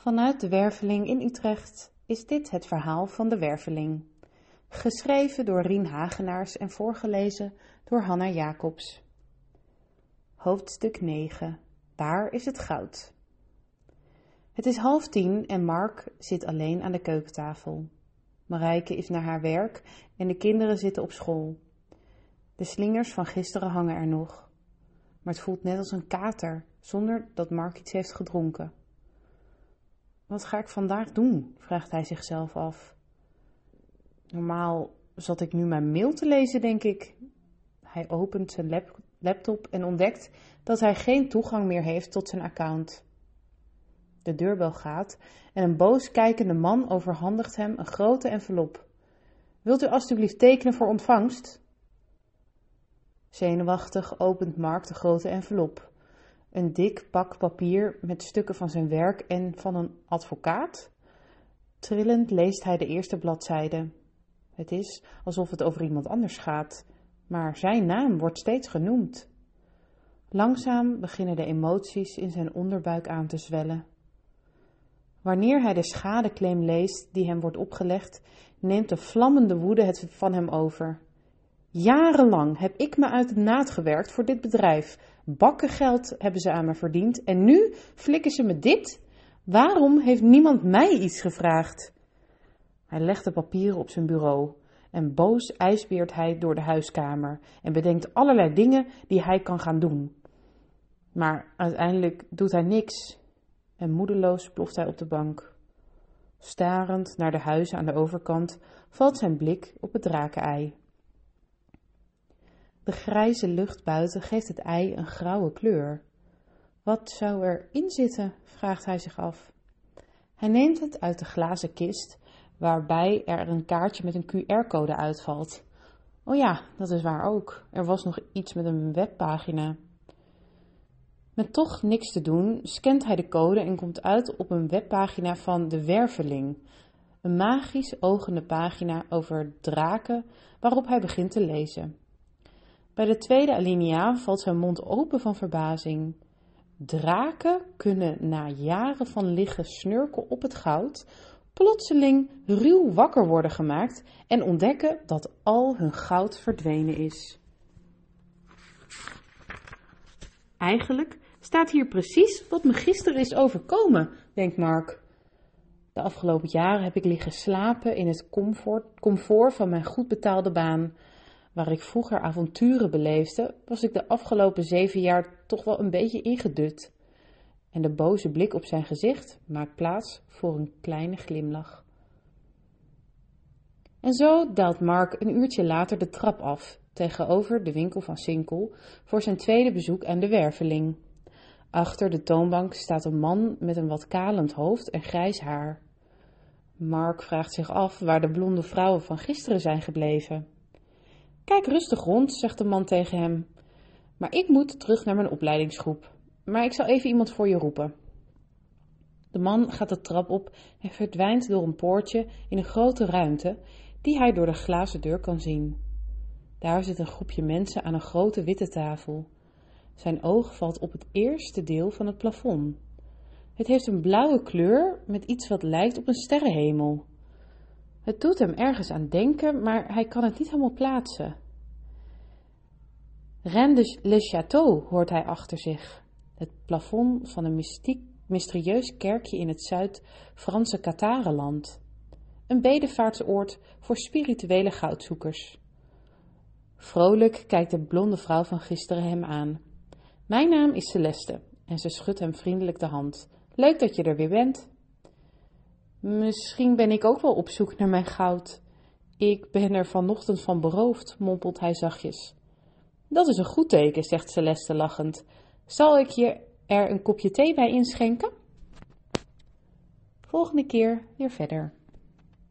Vanuit de Werveling in Utrecht is dit het verhaal van de Werveling. Geschreven door Rien Hagenaars en voorgelezen door Hanna Jacobs. Hoofdstuk 9. Waar is het goud? Het is half tien en Mark zit alleen aan de keukentafel. Marijke is naar haar werk en de kinderen zitten op school. De slingers van gisteren hangen er nog. Maar het voelt net als een kater, zonder dat Mark iets heeft gedronken. Wat ga ik vandaag doen? vraagt hij zichzelf af. Normaal zat ik nu mijn mail te lezen, denk ik. Hij opent zijn laptop en ontdekt dat hij geen toegang meer heeft tot zijn account. De deurbel gaat en een boos kijkende man overhandigt hem een grote envelop. Wilt u alstublieft tekenen voor ontvangst? Zenuwachtig opent Mark de grote envelop een dik pak papier met stukken van zijn werk en van een advocaat? Trillend leest hij de eerste bladzijde. Het is alsof het over iemand anders gaat, maar zijn naam wordt steeds genoemd. Langzaam beginnen de emoties in zijn onderbuik aan te zwellen. Wanneer hij de schadeclaim leest die hem wordt opgelegd, neemt de vlammende woede het van hem over. Jarenlang heb ik me uit de naad gewerkt voor dit bedrijf, Bakkengeld hebben ze aan me verdiend en nu flikken ze me dit? Waarom heeft niemand mij iets gevraagd? Hij legt de papieren op zijn bureau en boos ijsbeert hij door de huiskamer en bedenkt allerlei dingen die hij kan gaan doen. Maar uiteindelijk doet hij niks en moedeloos ploft hij op de bank. Starend naar de huizen aan de overkant valt zijn blik op het drakenei. De grijze lucht buiten geeft het ei een grauwe kleur. Wat zou er in zitten? vraagt hij zich af. Hij neemt het uit de glazen kist, waarbij er een kaartje met een QR-code uitvalt. Oh ja, dat is waar ook. Er was nog iets met een webpagina. Met toch niks te doen, scant hij de code en komt uit op een webpagina van De Werveling. Een magisch ogende pagina over draken waarop hij begint te lezen. Bij de tweede alinea valt zijn mond open van verbazing. Draken kunnen na jaren van liggen snurken op het goud plotseling ruw wakker worden gemaakt en ontdekken dat al hun goud verdwenen is. Eigenlijk staat hier precies wat me gisteren is overkomen, denkt Mark. De afgelopen jaren heb ik liggen slapen in het comfort, comfort van mijn goed betaalde baan waar ik vroeger avonturen beleefde, was ik de afgelopen zeven jaar toch wel een beetje ingedut. En de boze blik op zijn gezicht maakt plaats voor een kleine glimlach. En zo daalt Mark een uurtje later de trap af, tegenover de winkel van Sinkel, voor zijn tweede bezoek aan de werveling. Achter de toonbank staat een man met een wat kalend hoofd en grijs haar. Mark vraagt zich af waar de blonde vrouwen van gisteren zijn gebleven. Kijk rustig rond, zegt de man tegen hem. Maar ik moet terug naar mijn opleidingsgroep. Maar ik zal even iemand voor je roepen. De man gaat de trap op en verdwijnt door een poortje in een grote ruimte die hij door de glazen deur kan zien. Daar zit een groepje mensen aan een grote witte tafel. Zijn oog valt op het eerste deel van het plafond. Het heeft een blauwe kleur met iets wat lijkt op een sterrenhemel. Het doet hem ergens aan denken, maar hij kan het niet helemaal plaatsen. Rennes le Château hoort hij achter zich. Het plafond van een mystiek, mysterieus kerkje in het Zuid-Franse Katarenland. Een bedevaartsoord voor spirituele goudzoekers. Vrolijk kijkt de blonde vrouw van gisteren hem aan. Mijn naam is Celeste en ze schudt hem vriendelijk de hand. Leuk dat je er weer bent. Misschien ben ik ook wel op zoek naar mijn goud. Ik ben er vanochtend van beroofd, mompelt hij zachtjes. Dat is een goed teken, zegt Celeste lachend. Zal ik je er een kopje thee bij inschenken? Volgende keer weer verder.